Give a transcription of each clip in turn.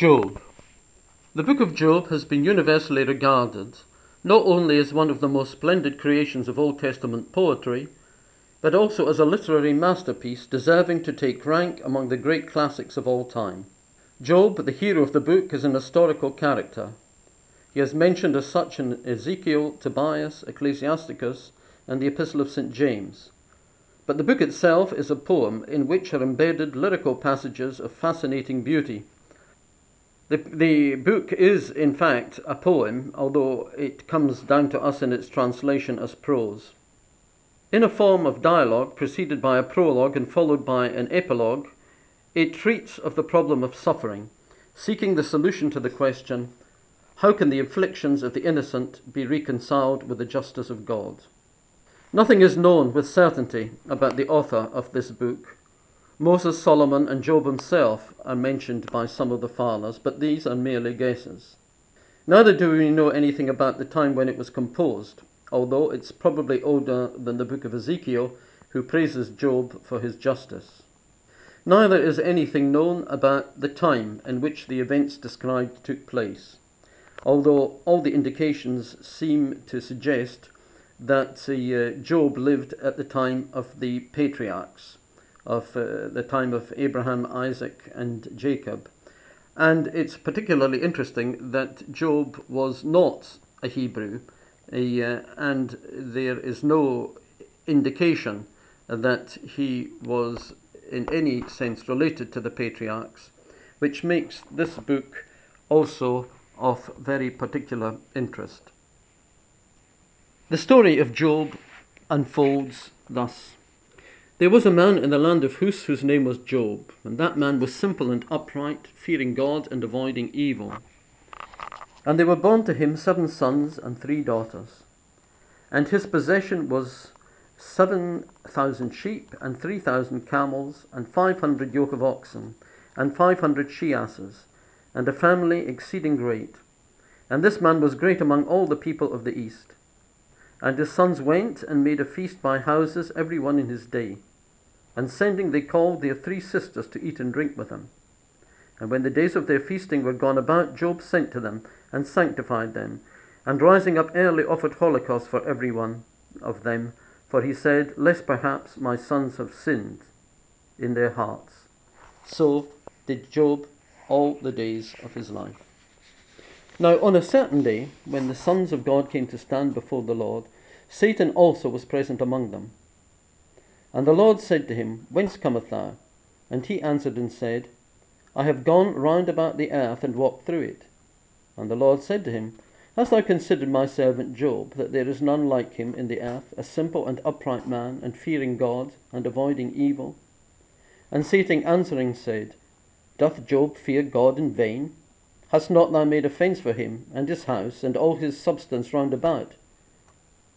Job. The book of Job has been universally regarded not only as one of the most splendid creations of Old Testament poetry, but also as a literary masterpiece deserving to take rank among the great classics of all time. Job, the hero of the book, is an historical character. He is mentioned as such in Ezekiel, Tobias, Ecclesiasticus, and the Epistle of St. James. But the book itself is a poem in which are embedded lyrical passages of fascinating beauty the, the book is, in fact, a poem, although it comes down to us in its translation as prose. In a form of dialogue, preceded by a prologue and followed by an epilogue, it treats of the problem of suffering, seeking the solution to the question how can the afflictions of the innocent be reconciled with the justice of God? Nothing is known with certainty about the author of this book, Moses, Solomon, and Job himself are mentioned by some of the fathers, but these are merely guesses. Neither do we know anything about the time when it was composed, although it's probably older than the book of Ezekiel, who praises Job for his justice. Neither is anything known about the time in which the events described took place, although all the indications seem to suggest that uh, Job lived at the time of the patriarchs of uh, the time of Abraham, Isaac, and Jacob. And it's particularly interesting that Job was not a Hebrew, uh, and there is no indication that he was in any sense related to the patriarchs, which makes this book also of very particular interest. The story of Job unfolds thus. There was a man in the land of Hus whose name was Job, and that man was simple and upright, fearing God and avoiding evil. And there were born to him seven sons and three daughters. And his possession was seven thousand sheep, and three thousand camels, and five hundred yoke of oxen, and five hundred she asses, and a family exceeding great. And this man was great among all the people of the east. And his sons went and made a feast by houses, every one in his day. And sending, they called their three sisters to eat and drink with them. And when the days of their feasting were gone about, Job sent to them and sanctified them, and rising up early offered holocaust for every one of them, for he said, Lest perhaps my sons have sinned in their hearts. So did Job all the days of his life. Now, on a certain day, when the sons of God came to stand before the Lord, Satan also was present among them. And the Lord said to him, Whence cometh thou? And he answered and said, I have gone round about the earth and walked through it. And the Lord said to him, Hast thou considered my servant Job, that there is none like him in the earth, a simple and upright man, and fearing God, and avoiding evil? And Satan answering said, Doth Job fear God in vain? Hast not thou made a fence for him, and his house, and all his substance round about?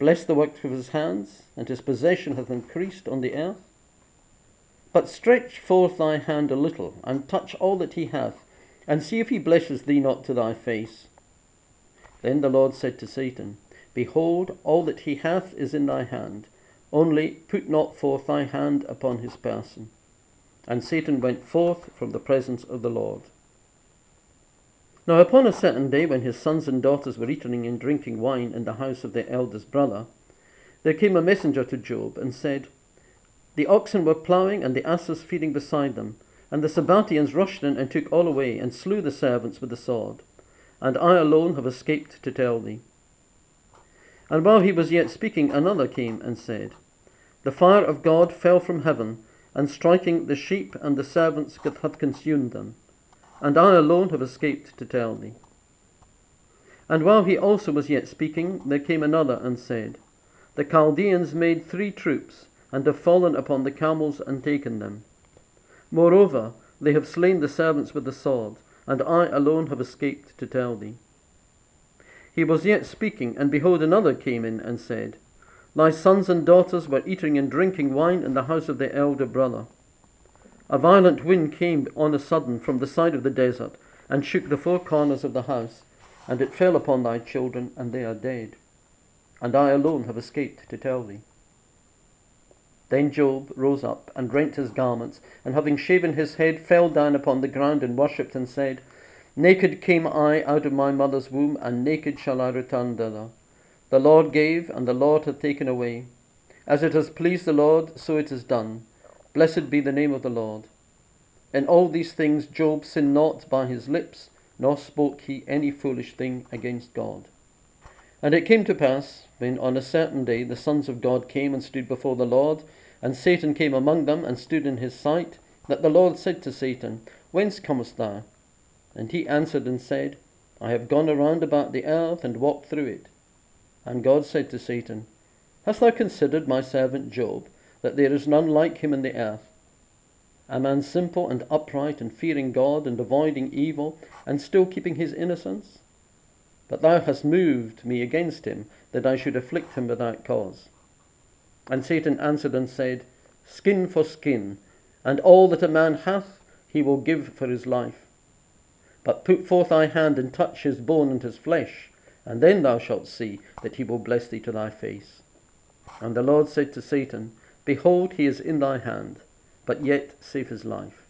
Bless the work of his hands, and his possession hath increased on the earth. But stretch forth thy hand a little, and touch all that he hath, and see if he blesses thee not to thy face. Then the Lord said to Satan, Behold, all that he hath is in thy hand, only put not forth thy hand upon his person. And Satan went forth from the presence of the Lord. Now upon a certain day, when his sons and daughters were eating and drinking wine in the house of their eldest brother, there came a messenger to Job and said, The oxen were ploughing and the asses feeding beside them, and the Sabbatians rushed in and took all away, and slew the servants with the sword. And I alone have escaped to tell thee. And while he was yet speaking, another came and said, The fire of God fell from heaven, and striking the sheep and the servants hath consumed them and I alone have escaped to tell thee. And while he also was yet speaking, there came another and said, The Chaldeans made three troops, and have fallen upon the camels and taken them. Moreover, they have slain the servants with the sword, and I alone have escaped to tell thee. He was yet speaking, and behold, another came in and said, Thy sons and daughters were eating and drinking wine in the house of their elder brother. A violent wind came on a sudden from the side of the desert, and shook the four corners of the house, and it fell upon thy children, and they are dead. And I alone have escaped to tell thee. Then Job rose up and rent his garments, and having shaven his head, fell down upon the ground and worshipped, and said, Naked came I out of my mother's womb, and naked shall I return thither. The Lord gave, and the Lord hath taken away. As it has pleased the Lord, so it is done. Blessed be the name of the Lord. In all these things Job sinned not by his lips, nor spoke he any foolish thing against God. And it came to pass, when on a certain day the sons of God came and stood before the Lord, and Satan came among them and stood in his sight, that the Lord said to Satan, Whence comest thou? And he answered and said, I have gone around about the earth and walked through it. And God said to Satan, Hast thou considered my servant Job, that there is none like him in the earth? A man simple and upright and fearing God and avoiding evil and still keeping his innocence? But thou hast moved me against him, that I should afflict him without cause. And Satan answered and said, Skin for skin, and all that a man hath he will give for his life. But put forth thy hand and touch his bone and his flesh, and then thou shalt see that he will bless thee to thy face. And the Lord said to Satan, Behold, he is in thy hand, but yet save his life.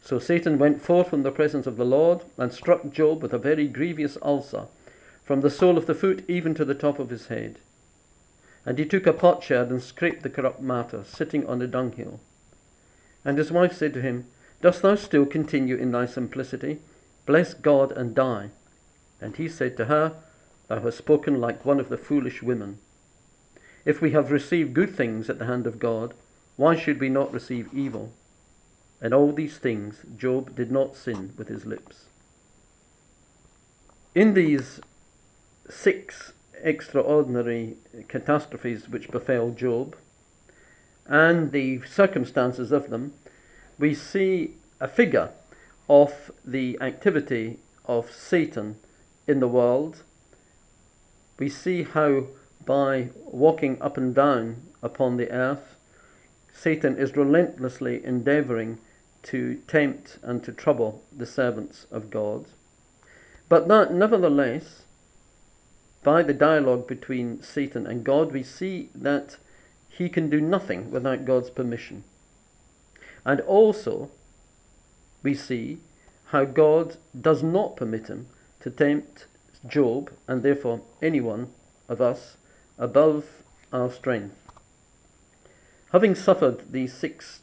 So Satan went forth from the presence of the Lord, and struck Job with a very grievous ulcer, from the sole of the foot even to the top of his head. And he took a potsherd and scraped the corrupt matter, sitting on a dunghill. And his wife said to him, Dost thou still continue in thy simplicity? Bless God and die. And he said to her, Thou hast spoken like one of the foolish women. If we have received good things at the hand of God, why should we not receive evil? In all these things, Job did not sin with his lips. In these six extraordinary catastrophes which befell Job and the circumstances of them, we see a figure of the activity of Satan in the world. We see how by walking up and down upon the earth, Satan is relentlessly endeavoring to tempt and to trouble the servants of God. But that, nevertheless, by the dialogue between Satan and God, we see that he can do nothing without God's permission. And also, we see how God does not permit him to tempt Job, and therefore anyone of us, above our strength. Having suffered these six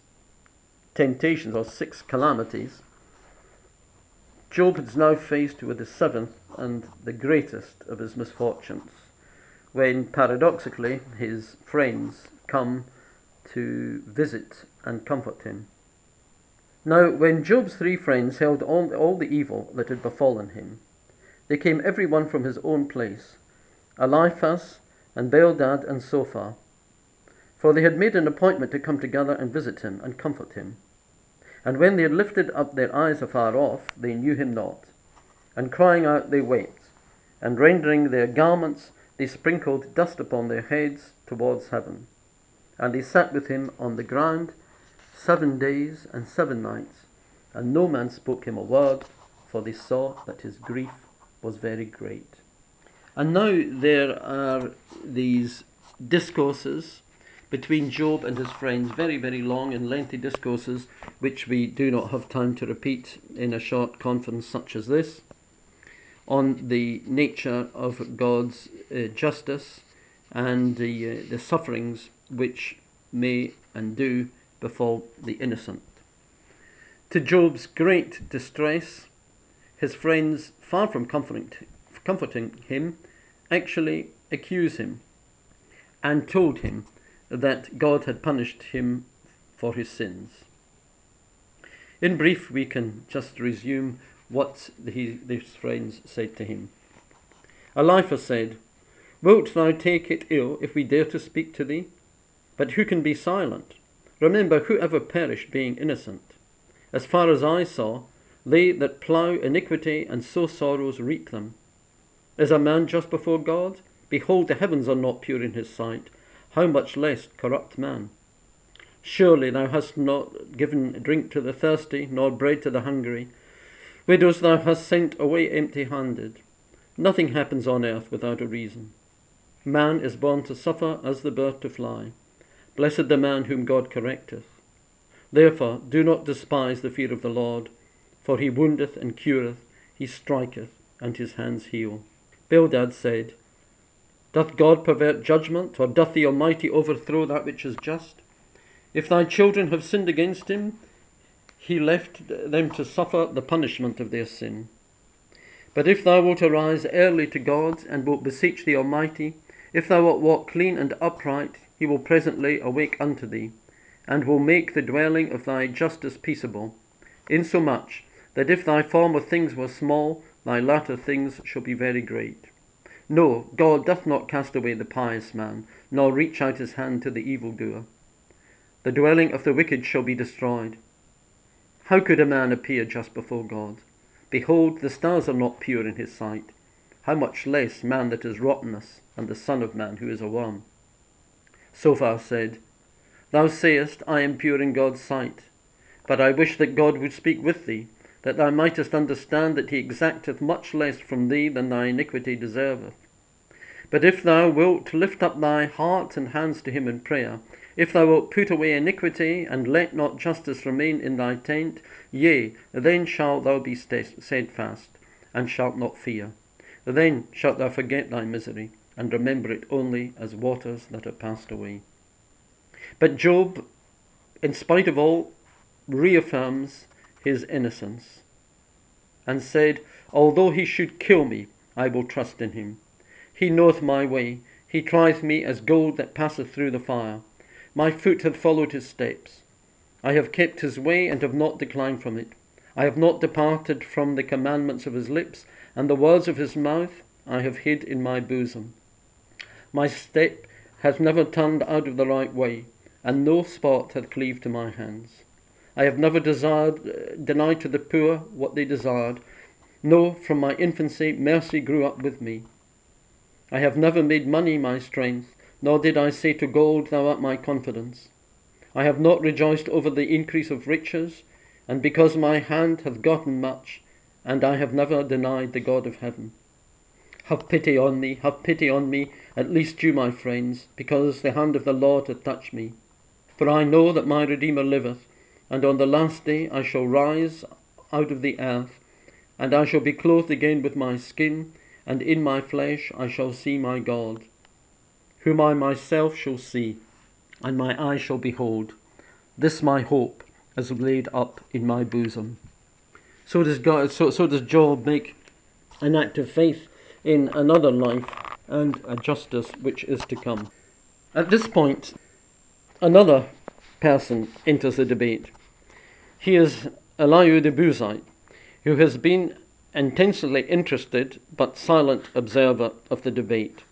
temptations or six calamities, Job is now faced with the seventh and the greatest of his misfortunes, when paradoxically his friends come to visit and comfort him. Now, when Job's three friends held all, all the evil that had befallen him, they came every one from his own place, Eliphaz and Bildad and Zophar, for they had made an appointment to come together and visit him and comfort him. And when they had lifted up their eyes afar off, they knew him not. And crying out, they wept, and rendering their garments, they sprinkled dust upon their heads towards heaven. And they sat with him on the ground seven days and seven nights, and no man spoke him a word, for they saw that his grief was very great. And now there are these discourses between Job and his friends, very, very long and lengthy discourses, which we do not have time to repeat in a short conference such as this, on the nature of God's uh, justice and the, uh, the sufferings which may and do befall the innocent. To Job's great distress, his friends, far from comforting, comforting him, actually accuse him and told him that God had punished him for his sins. In brief, we can just resume what his friends said to him. Eliphaz said, Wilt thou take it ill if we dare to speak to thee? But who can be silent? Remember, whoever perished being innocent. As far as I saw, they that plough iniquity and sow sorrows reap them. Is a man just before God? Behold, the heavens are not pure in his sight how much less corrupt man? Surely thou hast not given drink to the thirsty, nor bread to the hungry. Widows thou hast sent away empty handed. Nothing happens on earth without a reason. Man is born to suffer as the bird to fly. Blessed the man whom God correcteth. Therefore do not despise the fear of the Lord, for he woundeth and cureth, he striketh, and his hands heal. Bildad said, Doth God pervert judgment, or doth the Almighty overthrow that which is just? If thy children have sinned against him, he left them to suffer the punishment of their sin. But if thou wilt arise early to God, and wilt beseech the Almighty, if thou wilt walk clean and upright, he will presently awake unto thee, and will make the dwelling of thy justice peaceable, insomuch that if thy former things were small, thy latter things shall be very great. No, God doth not cast away the pious man, nor reach out his hand to the evildoer. The dwelling of the wicked shall be destroyed. How could a man appear just before God? Behold, the stars are not pure in his sight. How much less man that is rottenness, and the Son of Man who is a worm? Sophar said, Thou sayest, I am pure in God's sight. But I wish that God would speak with thee, that thou mightest understand that he exacteth much less from thee than thy iniquity deserveth. But if thou wilt lift up thy heart and hands to him in prayer, if thou wilt put away iniquity, and let not justice remain in thy tent, yea, then shalt thou be steadfast, and shalt not fear. Then shalt thou forget thy misery, and remember it only as waters that are passed away. But Job, in spite of all, reaffirms his innocence, and said, Although he should kill me, I will trust in him. He knoweth my way, he trieth me as gold that passeth through the fire. My foot hath followed his steps. I have kept his way and have not declined from it. I have not departed from the commandments of his lips, and the words of his mouth I have hid in my bosom. My step hath never turned out of the right way, and no spot hath cleaved to my hands. I have never desired, uh, denied to the poor what they desired. No, from my infancy mercy grew up with me. I have never made money my strength, nor did I say to gold, Thou art my confidence. I have not rejoiced over the increase of riches, and because my hand hath gotten much, and I have never denied the God of heaven. Have pity on me, have pity on me, at least you, my friends, because the hand of the Lord hath touched me. For I know that my Redeemer liveth, and on the last day I shall rise out of the earth, and I shall be clothed again with my skin, and in my flesh I shall see my God, whom I myself shall see, and my eyes shall behold. This my hope is laid up in my bosom. So does God. So, so does Job make an act of faith in another life and a justice which is to come. At this point, another person enters the debate. He is Elihu the Buzite, who has been intensely interested but silent observer of the debate.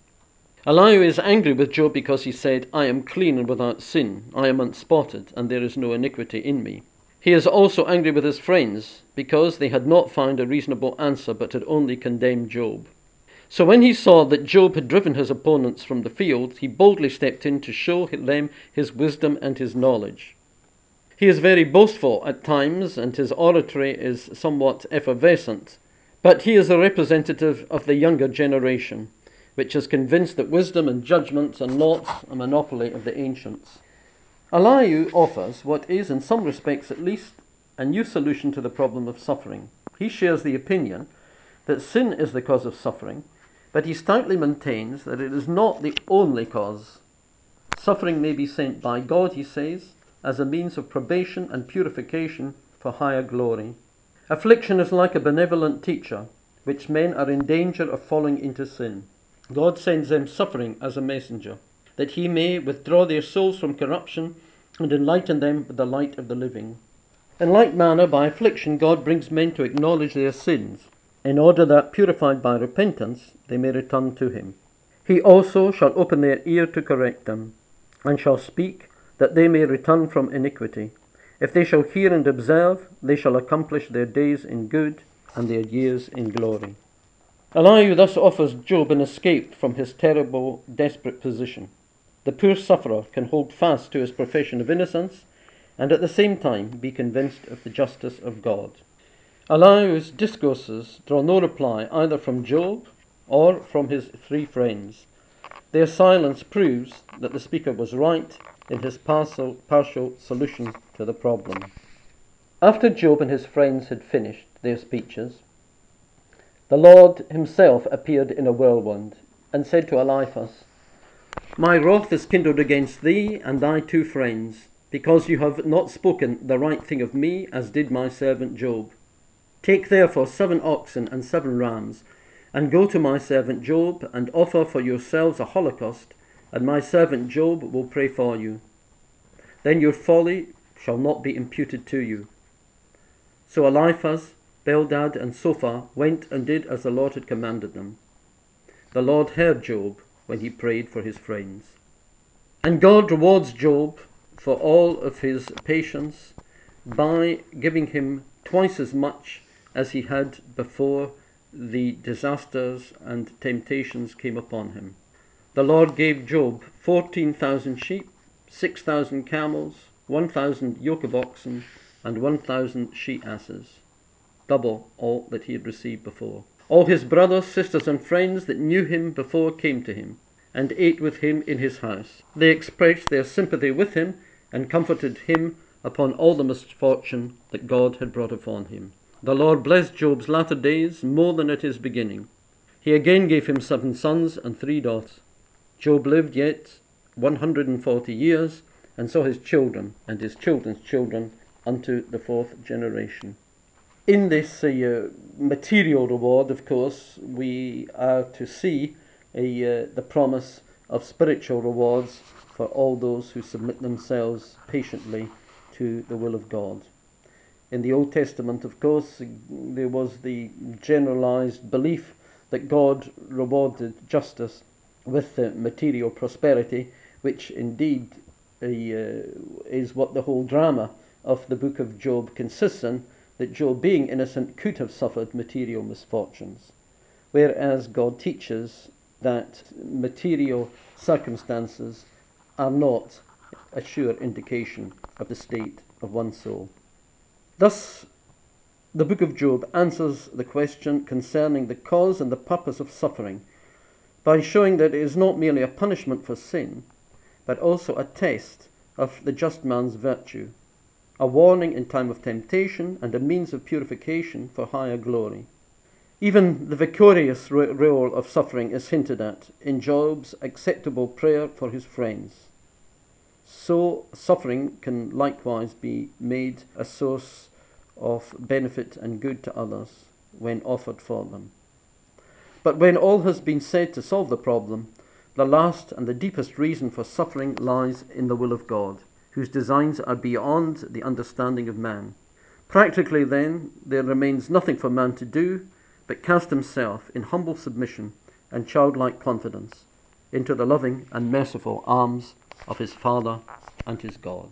Elihu is angry with Job because he said, I am clean and without sin, I am unspotted, and there is no iniquity in me. He is also angry with his friends because they had not found a reasonable answer but had only condemned Job. So when he saw that Job had driven his opponents from the field, he boldly stepped in to show them his wisdom and his knowledge. He is very boastful at times, and his oratory is somewhat effervescent, but he is a representative of the younger generation, which is convinced that wisdom and judgment are not a monopoly of the ancients. Elihu offers what is, in some respects at least, a new solution to the problem of suffering. He shares the opinion that sin is the cause of suffering but he stoutly maintains that it is not the only cause. Suffering may be sent by God, he says, as a means of probation and purification for higher glory. Affliction is like a benevolent teacher, which men are in danger of falling into sin. God sends them suffering as a messenger, that he may withdraw their souls from corruption and enlighten them with the light of the living. In like manner, by affliction, God brings men to acknowledge their sins in order that, purified by repentance, they may return to him. He also shall open their ear to correct them, and shall speak, that they may return from iniquity. If they shall hear and observe, they shall accomplish their days in good, and their years in glory. Elihu thus offers Job an escape from his terrible, desperate position. The poor sufferer can hold fast to his profession of innocence, and at the same time be convinced of the justice of God. Elihu's discourses draw no reply either from Job or from his three friends. Their silence proves that the speaker was right in his partial, partial solution to the problem. After Job and his friends had finished their speeches, The Lord himself appeared in a whirlwind and said to Eliphaz, My wrath is kindled against thee and thy two friends, because you have not spoken the right thing of me, as did my servant Job. Take therefore seven oxen and seven rams, and go to my servant Job, and offer for yourselves a holocaust, and my servant Job will pray for you. Then your folly shall not be imputed to you. So Eliphaz Bildad and Zophar went and did as the Lord had commanded them. The Lord heard Job when he prayed for his friends. And God rewards Job for all of his patience by giving him twice as much as he had before the disasters and temptations came upon him. The Lord gave Job 14,000 sheep, 6,000 camels, 1,000 yoke of oxen, and 1,000 she asses double all that he had received before. All his brothers, sisters, and friends that knew him before came to him and ate with him in his house. They expressed their sympathy with him and comforted him upon all the misfortune that God had brought upon him. The Lord blessed Job's latter days more than at his beginning. He again gave him seven sons and three daughters. Job lived yet 140 years and saw his children and his children's children unto the fourth generation in this uh, material reward, of course, we are to see uh, the promise of spiritual rewards for all those who submit themselves patiently to the will of God. In the Old Testament, of course, there was the generalized belief that God rewarded justice with material prosperity, which indeed uh, is what the whole drama of the book of Job consists in that Job, being innocent, could have suffered material misfortunes, whereas God teaches that material circumstances are not a sure indication of the state of one's soul. Thus, the book of Job answers the question concerning the cause and the purpose of suffering by showing that it is not merely a punishment for sin, but also a test of the just man's virtue a warning in time of temptation, and a means of purification for higher glory. Even the vicarious role of suffering is hinted at in Job's acceptable prayer for his friends. So, suffering can likewise be made a source of benefit and good to others when offered for them. But when all has been said to solve the problem, the last and the deepest reason for suffering lies in the will of God whose designs are beyond the understanding of man. Practically, then, there remains nothing for man to do but cast himself in humble submission and childlike confidence into the loving and merciful arms of his Father and his God.